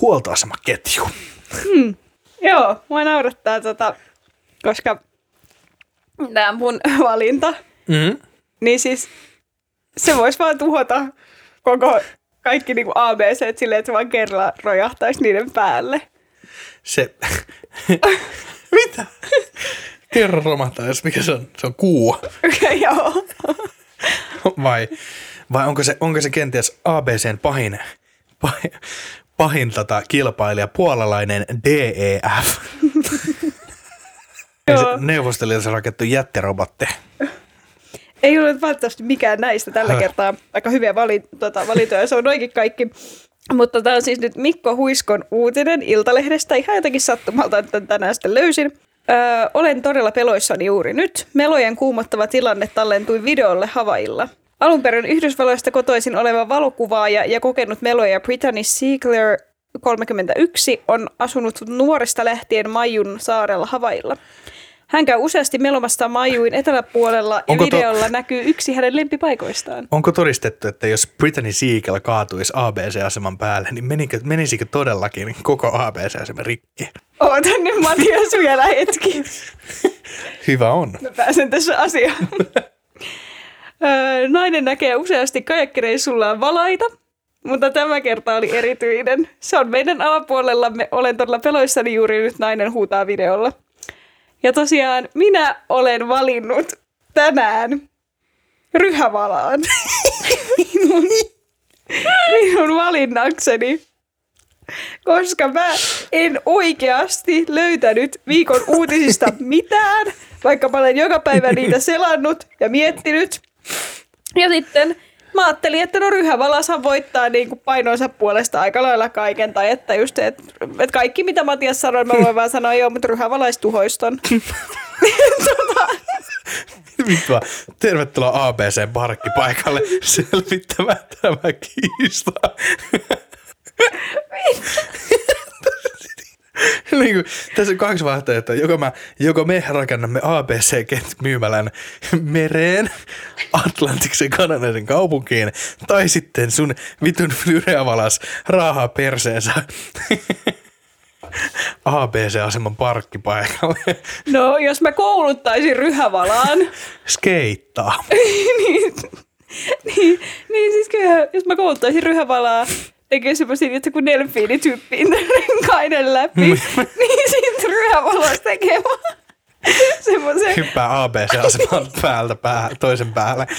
huoltoasemaketju. Joo, mua naurattaa, tota, koska tämä mun valinta, Mm. niin siis se voisi vaan tuhota koko kaikki niinku ABC silleen, että se vaan kerralla rojahtaisi niiden päälle. Se, mitä? Kerro romahtaisi, mikä se on? Se on kuu. Joo. Vai, vai onko, se, onko se kenties ABCn pahin, pahin, pahin tota, kilpailija, puolalainen DEF? Neuvostoliitossa rakettu jättirobotti. Ei ole välttämättä mikään näistä tällä kertaa. Aika hyviä vali, tota, valintoja, se on oikein kaikki. Mutta tämä on siis nyt Mikko Huiskon uutinen Iltalehdestä. Ihan jotenkin sattumalta, että tänään sitten löysin. Öö, olen todella peloissani juuri nyt. Melojen kuumottava tilanne tallentui videolle Havailla. Alun perin Yhdysvalloista kotoisin oleva valokuvaaja ja kokenut meloja Brittany Siegler 31 on asunut nuoresta lähtien Majun saarella Havailla. Hän käy useasti melomassa Majuin eteläpuolella ja Onko to- videolla näkyy yksi hänen lempipaikoistaan. Onko todistettu, että jos Brittany Siegel kaatuisi ABC-aseman päälle, niin menikö, menisikö todellakin koko ABC-asema rikki? Ootan nyt Matias vielä hetki. Hyvä on. Mä pääsen tässä asiaan. Nainen näkee useasti kajakkireissullaan valaita, mutta tämä kerta oli erityinen. Se on meidän alapuolellamme. Olen todella peloissani juuri nyt, nainen huutaa videolla. Ja tosiaan minä olen valinnut tänään ryhävalaan minun, minun valinnakseni. Koska mä en oikeasti löytänyt viikon uutisista mitään, vaikka mä olen joka päivä niitä selannut ja miettinyt. Ja sitten mä ajattelin, että no ryhävalashan voittaa niin kuin painonsa puolesta aika lailla kaiken. Tai että just, että, että kaikki mitä Matias sanoi, mä voin vaan sanoa, joo, mutta ryhävalais tuhoiston. tota, Vittua. Tervetuloa ABC parkkipaikalle selvittämään tämä kiista. niin kuin, tässä on kaksi vaihtoehtoa. Joko, mä, joko me rakennamme ABC-myymälän mereen, Atlantiksen kananaisen kaupunkiin, tai sitten sun vitun fyreavalas raahaa perseensä ABC-aseman parkkipaikalle. no, jos mä kouluttaisin ryhävalaan, Skeittaa. niin, niin, niin siis kyllä, jos mä kouluttaisin ryhävalaa tekee semmoisia, että kun delfiinityyppiin renkaiden läpi, niin siitä ryhävalas tekee vaan semmoisen, Hyppää ABC-aseman päältä pää, toisen päälle.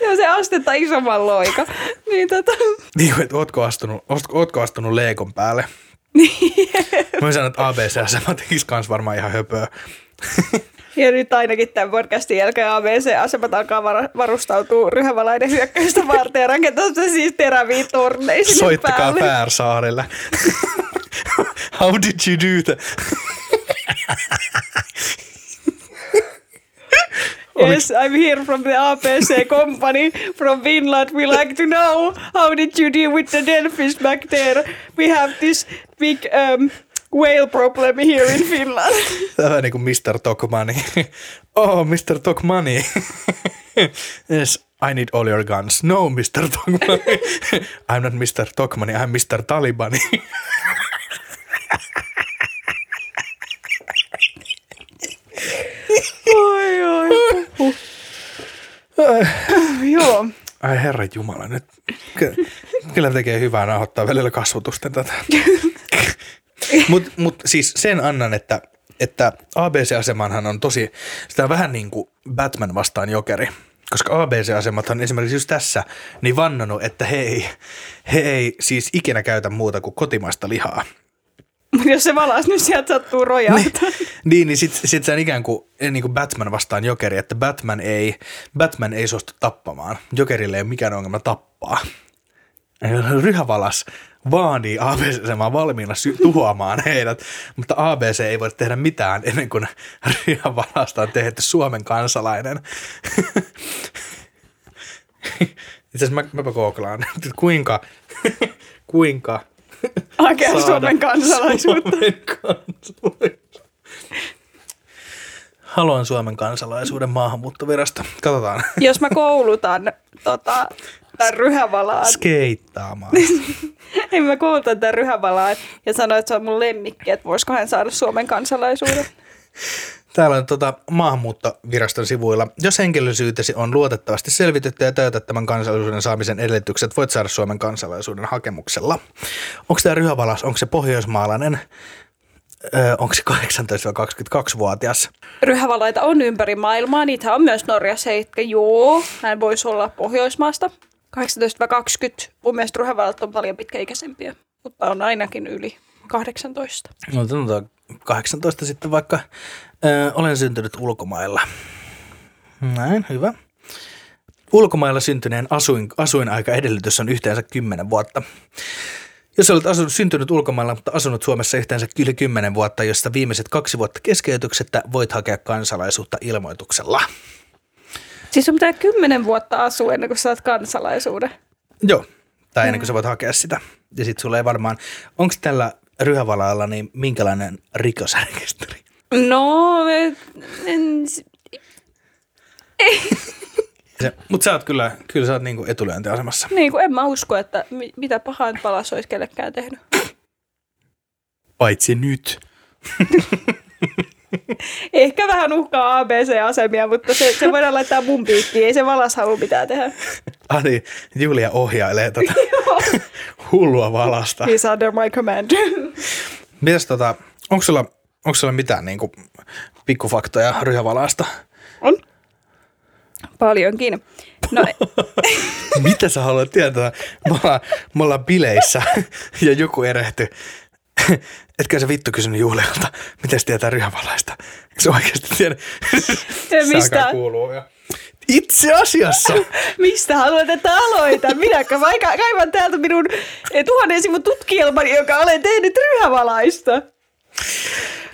Ja se astetta isomman loika. Niin tota... Niin kuin, että ootko astunut, ootko, ootko astunut leekon päälle? Mä sanon, että ABC-asema tekisi kans varmaan ihan höpöä. Ja nyt ainakin tämän podcastin jälkeen ABC-asemat alkaa var- varustautua ryhävalainen hyökkäystä varten ja rakentaa se siis teräviä torneja Soittakaa päälle. How did you do that? Yes, I'm here from the APC company from Finland. We like to know how did you deal with the Delfish back there? We have this big um, whale problem here in Finland. Tämä niin kuin Mr. Tokmani. Oh, Mr. Tokmani. yes, I need all your guns. No, Mr. Tokmani. I'm not Mr. Tokmani, I'm Mr. Talibani. oi, oi. Joo. Ai herra Jumala, nyt ky- kyllä tekee hyvää nauhoittaa välillä kasvotusten tätä. Mutta mut siis sen annan, että, että ABC-asemanhan on tosi, sitä on vähän niin kuin Batman vastaan jokeri. Koska ABC-asemathan esimerkiksi just tässä, niin vannonut, että he ei, he ei siis ikinä käytä muuta kuin kotimaista lihaa. Mutta jos se valas nyt sieltä sattuu rojahtaa. Niin, niin sitten sit se on ikään kuin, niin kuin Batman vastaan jokeri, että Batman ei, Batman ei suostu tappamaan. Jokerille ei ole mikään ongelma tappaa. Ryhävalas vaanii ABC-asemaa valmiina sy- tuhoamaan heidät, mutta ABC ei voi tehdä mitään ennen kuin Ryhävalasta on tehty Suomen kansalainen. Itse asiassa mä, mäpä googlaan, että kuinka, kuinka Hakea saada Suomen kansalaisuutta. Suomen kansalaisuutta. Haluan Suomen kansalaisuuden maahanmuuttovirasto. Katsotaan. Jos mä koulutan tota, tämän ryhävalaan, Skeittaamaan. en mä koulutan tämän ryhävalaan ja sano, että se on mun lemmikki, että voisiko hän saada Suomen kansalaisuuden. Täällä on tuota maahanmuuttoviraston sivuilla. Jos henkilöllisyytesi on luotettavasti selvitetty ja täytät tämän kansalaisuuden saamisen edellytykset, voit saada Suomen kansalaisuuden hakemuksella. Onko tämä ryhävalas, onko se pohjoismaalainen, öö, onko se 18-22-vuotias? Ryhävalaita on ympäri maailmaa, niitä on myös Norjassa, eikä joo, hän voisi olla Pohjoismaasta. 18-20, mun mielestä ryhävalat on paljon pitkäikäisempiä, mutta on ainakin yli 18. No sanotaan 18 sitten vaikka. Ö, olen syntynyt ulkomailla. Näin, hyvä. Ulkomailla syntyneen asuin, asuinaika edellytys on yhteensä 10 vuotta. Jos olet asunut, syntynyt ulkomailla, mutta asunut Suomessa yhteensä yli 10 vuotta, josta viimeiset kaksi vuotta keskeytyksettä, voit hakea kansalaisuutta ilmoituksella. Siis sun pitää 10 vuotta asua ennen kuin saat kansalaisuuden. Joo, tai ennen kuin sä voit hakea sitä. Ja sitten sulle ei varmaan, onko tällä ryhävalalla niin minkälainen rikosrekisteri? No, en, en, mutta sä oot kyllä, kyllä sä oot niinku etulyöntiasemassa. niin kuin en mä usko, että mi- mitä pahaa nyt palas olisi kellekään tehnyt. Paitsi nyt. Ehkä vähän uhkaa ABC-asemia, mutta se, se voidaan laittaa mun piikkiin. Ei se valas halua mitään tehdä. Ani, Julia ohjailee tätä hullua valasta. He's under my command. Mitäs tota, onko sulla, onko sulla mitään niinku pikkufaktoja ryhävalasta? On. Paljonkin. No, Mitä sä haluat tietää? Me ollaan, me ollaan bileissä ja joku erehty. Etkö sä vittu kysynyt Julialta, miten se tietää ryhävalaista? Eikö se oikeasti tiedä? Se mistä? kuulua ja... Itse asiassa! mistä haluat, että aloitan? Ka- kaivan täältä minun eh, tuhannen sivun tutkielmani, joka olen tehnyt ryhävalaista?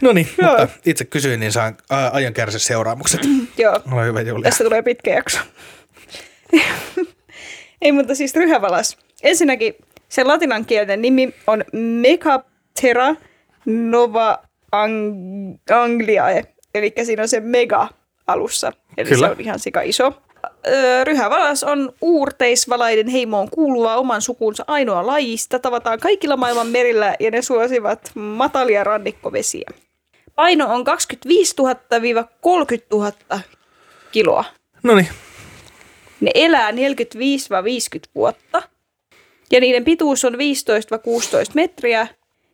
No niin, mutta itse kysyin, niin saan ajan kärsiä seuraamukset. Joo, Ole hyvä Julia. tästä tulee pitkä jakso. Ei, mutta siis ryhävalas. Ensinnäkin sen latinankielinen nimi on Megaptera nova Ang- Angliae, eli siinä on se mega alussa, eli Kyllä. se on ihan sika iso. Ryhävalas on uurteisvalaiden heimoon kuuluva oman sukunsa ainoa laji. Sitä tavataan kaikilla maailman merillä ja ne suosivat matalia rannikkovesiä. Paino on 25 000-30 000 kiloa. No niin, Ne elää 45-50 vuotta ja niiden pituus on 15-16 metriä.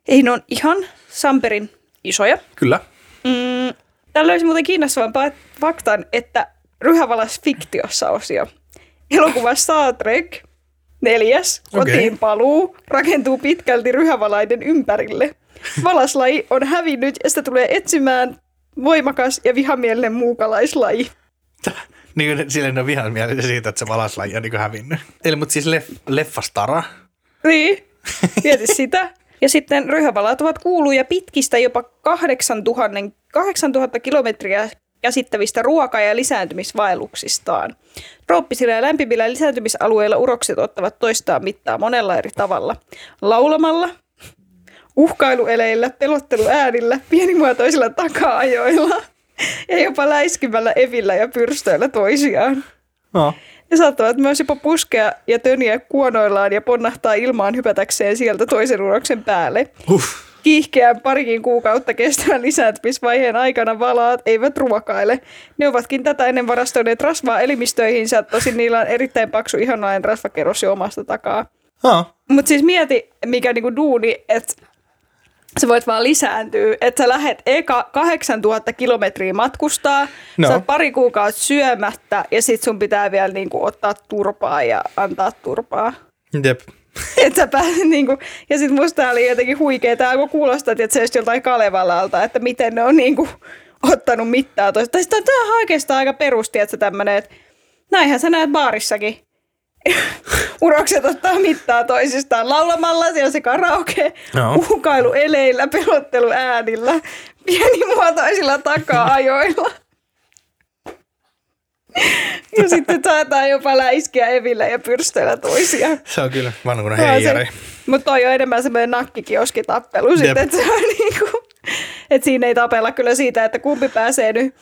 Ja ne on ihan samperin isoja. kyllä. Mm, tällä olisi muuten kiinnostavan pa- faktan, että ryhävalas fiktiossa osio. Elokuva Star Trek, neljäs, kotiin paluu, rakentuu pitkälti ryhävalaiden ympärille. Valaslaji on hävinnyt ja sitä tulee etsimään voimakas ja vihamielinen muukalaislaji. Niin kuin silleen on vihan mielessä siitä, että se valaslaji on niin hävinnyt. Eli mutta siis leff, leffastara. Niin, mieti sitä. Ja sitten ryhävalat ovat kuuluja pitkistä jopa 8000, 8000 kilometriä käsittävistä ruoka- ja lisääntymisvaelluksistaan. Trooppisilla ja lämpimillä lisääntymisalueilla urokset ottavat toistaan mittaa monella eri tavalla. Laulamalla, uhkailueleillä, pelotteluäänillä, pienimuotoisilla taka-ajoilla ja jopa läiskimällä evillä ja pyrstöillä toisiaan. No. Ne saattavat myös jopa puskea ja töniä kuonoillaan ja ponnahtaa ilmaan hypätäkseen sieltä toisen uroksen päälle. Uff. Kiihkeän parikin kuukautta kestävän lisääntymisvaiheen aikana valaat eivät ruokaile. Ne ovatkin tätä ennen varastoineet rasvaa elimistöihinsä, tosin niillä on erittäin paksu ihanainen rasvakerros jo omasta takaa. Mutta siis mieti, mikä niinku duuni, että sä voit vaan lisääntyä, että sä lähet eka 8000 kilometriä matkustaa, No. sä oot pari kuukautta syömättä ja sit sun pitää vielä niinku ottaa turpaa ja antaa turpaa. Jep. Et sä pääset niinku, ja sit musta oli jotenkin huikea, tää alkoi kuulostaa, että se olisi joltain Kalevalalta, että miten ne on niinku ottanut mittaa toista. Tai tää on oikeastaan aika perusti, että sä tämmönen, että näinhän sä näet baarissakin. Urokset ottaa mittaa toisistaan laulamalla, siellä se karaoke, Joo. uhkailu eleillä, pelottelu äänillä, pienimuotoisilla taka-ajoilla. Ja sitten saadaan jopa läiskiä evillä ja pyrstöillä toisiaan. Se on kyllä vanhuinen Joo, heijari. Mutta toi on enemmän semmoinen nakkikioskitappelu sitten, että se on niinku, että siinä ei tapella kyllä siitä, että kumpi pääsee nyt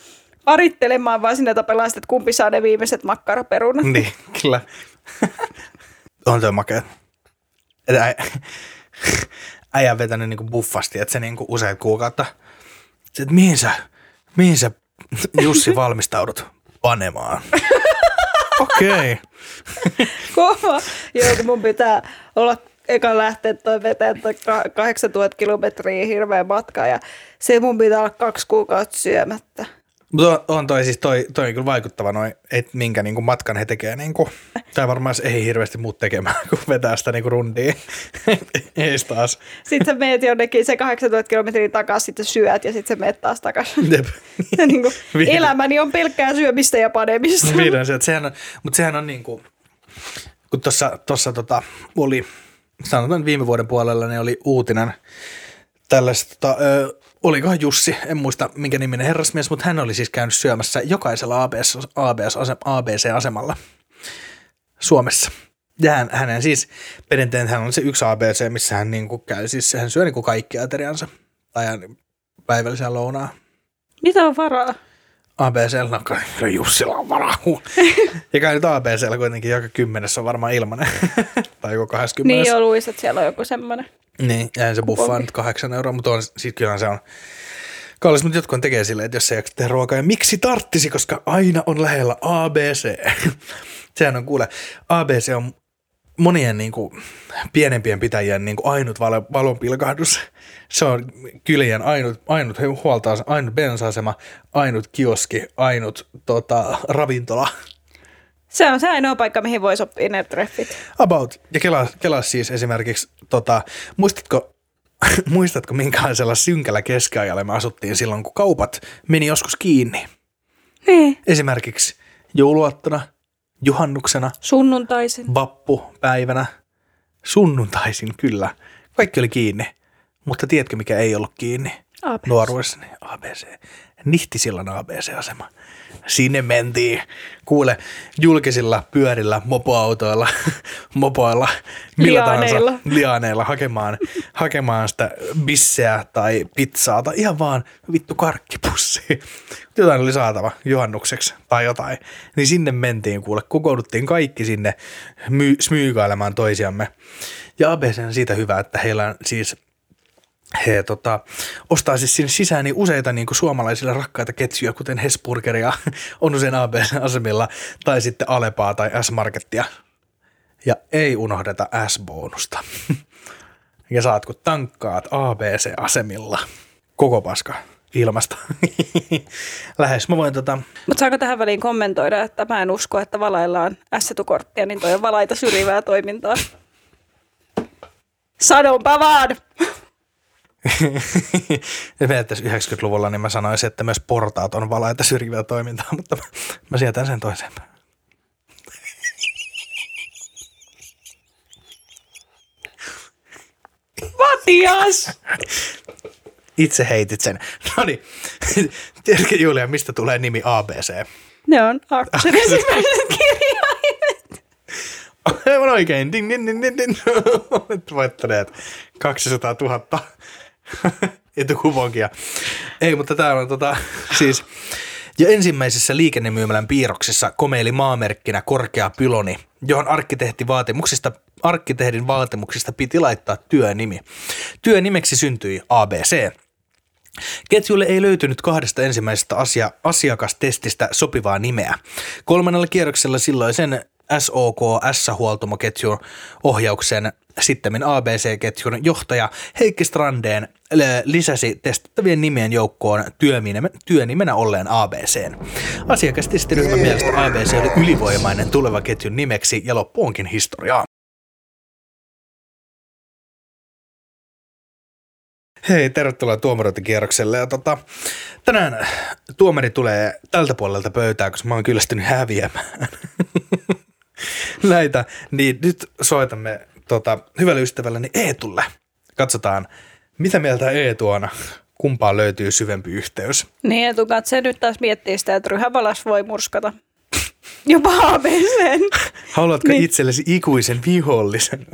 parittelemaan, vaan siinä tapellaan sitten, että kumpi saa ne viimeiset makkaraperunat. Niin, kyllä. on se makea. Että äi, äijä on vetänyt niinku buffasti, että se niinku useat kuukautta. Se, että mihin sä, mihin sä Jussi valmistaudut panemaan? Okei. Okay. Kova. Joo, kun mun pitää olla eka lähteä toi vetää toi ka- 8000 kilometriä hirveä matka ja se mun pitää olla kaksi kuukautta syömättä. Mutta on, toi siis toi, toi on kyllä vaikuttava noin, että minkä niinku matkan he tekee. Niinku, tai varmaan ei hirveästi muut tekemään, kun vetää sitä niinku rundia. Ees taas. Sitten sä meet jonnekin se 8000 kilometriä takaisin, sitten syöt ja sitten sä meet taas takaisin. Jep. Niin Vihdoin. elämäni on pelkkää syömistä ja panemista. Vihdoin se, sehän on, mutta sehän on niin kuin, kun tuossa tossa tota, oli, sanotaan viime vuoden puolella, niin oli uutinen tällaista, tota, ö, olikohan Jussi, en muista minkä niminen herrasmies, mutta hän oli siis käynyt syömässä jokaisella ABS, ABS, ABC-asemalla Suomessa. Ja hän, hänen siis perinteinen, hän on se yksi ABC, missä hän niin kuin käy, siis hän syö niin kuin kaikki ateriansa tai päivällisen lounaa. Mitä on varaa? ABCllä, no kyllä Jussilla on varaa. ja kai nyt ABCllä kuitenkin joka kymmenes on varmaan ilmanen. tai joku 20. Niin jo luis, että siellä on joku semmoinen. Niin, ja se buffaa nyt kahdeksan euroa, mutta on, sit kyllä se on kallis, mutta jotkut tekee silleen, että jos ei jaksa tehdä ruokaa, ja miksi tarttisi, koska aina on lähellä ABC. Sehän on kuule, ABC on monien niin kuin, pienempien pitäjien niin kuin, ainut valo, valonpilkahdus. Se on kylien ainut, ainut huolta, ainut bensa-asema, ainut kioski, ainut tota, ravintola. Se on se ainoa paikka, mihin voi sopia ne treffit. About. Ja kelaa, kelaa siis esimerkiksi, tota, muistatko, muistatko minkälaisella synkällä keskiajalla me asuttiin silloin, kun kaupat meni joskus kiinni? Niin. Esimerkiksi jouluattona, juhannuksena, Sunnuntaisin. vappupäivänä, sunnuntaisin kyllä. Kaikki oli kiinni. Mutta tiedätkö, mikä ei ollut kiinni? ABC. Nuoruudessani ABC. Nihtisillan ABC-asema. Sinne mentiin. Kuule, julkisilla pyörillä, mopoautoilla, mopoilla, millä Liaaneilla. tahansa liaaneilla hakemaan, hakemaan sitä bisseä tai pizzaa tai ihan vaan vittu karkkipussi. Jotain oli saatava juhannukseksi tai jotain. Niin sinne mentiin kuule, kokouduttiin kaikki sinne my- smyykailemaan toisiamme. Ja ABC on siitä hyvä, että heillä on siis he tota, ostaa siis sinne sisään niin useita niin kuin suomalaisille rakkaita ketjuja, kuten Hesburgeria on usein ABC-asemilla, tai sitten Alepaa tai S-Markettia. Ja ei unohdeta S-bonusta. ja saat kun tankkaat ABC-asemilla. Koko paska. ilmasta. Lähes. Mä voin tota... Mutta saanko tähän väliin kommentoida, että mä en usko, että valailla on S-etukorttia, niin toi on valaita syrjivää toimintaa. Sanonpa vaan! menettäisiin 90-luvulla, niin mä sanoisin, että myös portaat on valaita syrjivää toimintaa, mutta mä, mä sietän sen toiseen päin. Matias! Itse heitit sen. No niin, tiedätkö Julia, mistä tulee nimi ABC? Ne on Arksen ensimmäiset kirjaimet. Aivan oikein. Ding, ding, ding. Olet voittaneet 200 000 etukuponkia. Ei, mutta tämä on tota, siis jo ensimmäisessä liikennemyymälän piirroksessa komeili maamerkkinä korkea pyloni, johon arkkitehti vaatimuksista, arkkitehdin vaatimuksista piti laittaa työnimi. Työnimeksi syntyi ABC. Ketjulle ei löytynyt kahdesta ensimmäisestä asia, asiakastestistä sopivaa nimeä. Kolmannella kierroksella silloisen SOK S-huoltomoketjun ohjauksen sittemmin ABC-ketjun johtaja Heikki Strandeen lisäsi testattavien nimien joukkoon työnimenä olleen ABC. Asiakastestiryhmän mielestä ABC oli ylivoimainen tuleva ketjun nimeksi ja loppu onkin historiaa. Hei, tervetuloa tuomarointikierrokselle. Ja tota, tänään tuomari tulee tältä puolelta pöytää, koska mä oon kyllästynyt häviämään näitä. Niin nyt soitamme tota, hyvälle ystävälleni Eetulle. Katsotaan, mitä mieltä Eetu on, kumpaan löytyy syvempi yhteys. Niin, Eetu katse nyt taas miettii sitä, että ryhävalas voi murskata. Jopa ABC. Haluatko niin. itsellesi ikuisen vihollisen?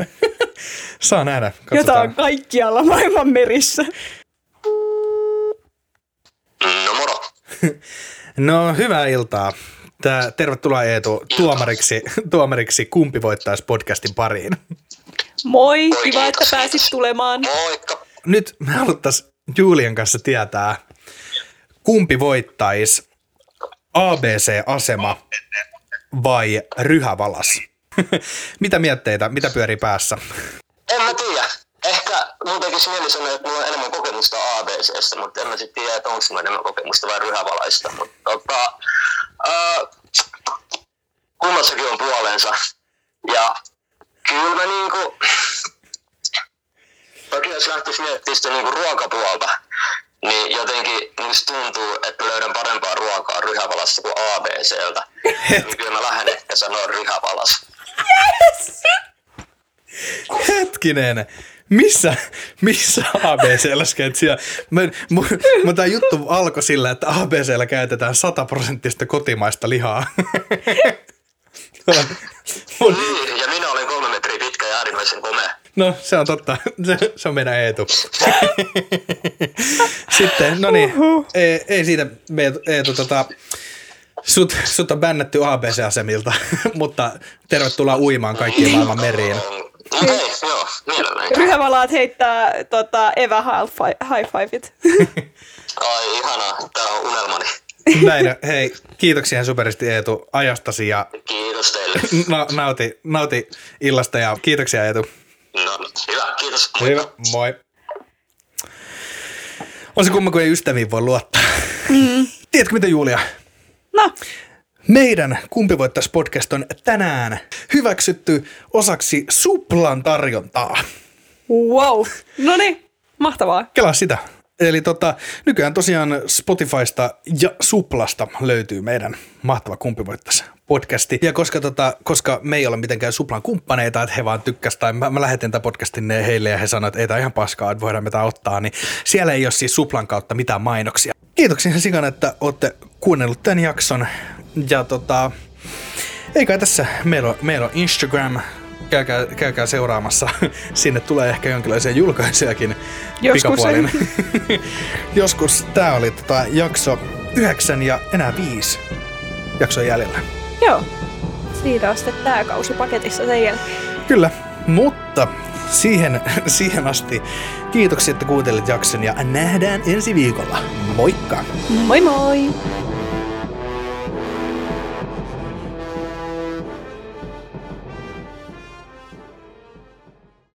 Saa nähdä. Katsotaan. Jota on kaikkialla maailman merissä. No moro. no hyvää iltaa. Tää, tervetuloa Eetu tuomariksi, tuomariksi Kumpi voittaisi podcastin pariin. Moi, Moi kiva, että pääsit tulemaan. Moikka. Nyt me haluttaisiin Julian kanssa tietää, kumpi voittaisi ABC-asema vai ryhävalas? mitä mietteitä, mitä pyörii päässä? En mä tiedä. Ehkä mun tekisi mieli sanoa, että mulla on enemmän kokemusta ABCstä, mutta en mä sitten tiedä, että onko mulla enemmän kokemusta vai ryhävalaista. Mutta tota, äh, kummassakin on puolensa. Ja kyllä mä niinku, toki jos lähtisi miettimään sitä niinku ruokapuolta, niin jotenkin musta tuntuu, että löydän parempaa ruokaa ryhävalassa kuin ABCltä. niin kyllä mä lähden ehkä sanoa ryhävalas. Yes! Hetkinen. Missä, missä ABCllä mä, mä tämä juttu alkoi sillä, että ABCllä käytetään 100 prosenttista kotimaista lihaa. niin, ja minä olen kolme metriä pitkä ja äärimmäisen komea. No, se on totta. Se, se on meidän Eetu. Sitten, no niin, ei, ei siitä Eetu, tota, sut, sut on bännätty ABC-asemilta, mutta tervetuloa uimaan kaikkiin maailman meriin. Okei, okay, joo, mielelläni. Ryhävalaat heittää tota, Eva high fiveit. Ai ihanaa, tää on unelmani. Näin, hei, kiitoksia superisti Eetu ajastasi ja Kiitos teille. Na, nauti, nauti illasta ja kiitoksia Eetu. No, hyvä, kiitos. Hyvä, moi. On se kumma, kun ei ystäviin voi luottaa. Mm. Tiedätkö mitä Julia? No. Meidän Kumpi voittaisi podcast on tänään hyväksytty osaksi Suplan tarjontaa. Wow. No niin, mahtavaa. Kelaa sitä. Eli tota, nykyään tosiaan Spotifysta ja Suplasta löytyy meidän mahtava Kumpi voittaisi podcasti. Ja koska, tota, koska me ei ole mitenkään Suplan kumppaneita, että he vaan tykkäsivät, tai mä, mä lähetin tämän podcastin heille ja he sanoivat, että ei tämä ihan paskaa, että voidaan me tämä ottaa, niin siellä ei ole siis Suplan kautta mitään mainoksia. Kiitoksia Sikana, että olette kuunnellut tämän jakson. Ja tota, eikä tässä, meillä on, meillä on Instagram, käykää, käykää seuraamassa. Sinne tulee ehkä jonkinlaisia julkaisujakin Joskus Joskus tämä oli tota jakso yhdeksän ja enää viisi jaksoa jäljellä. Joo. Siitä on sitten tämä kausi paketissa sen jälkeen. Kyllä, mutta siihen, siihen asti kiitoksia, että kuuntelit jakson ja nähdään ensi viikolla. Moikka! Moi moi!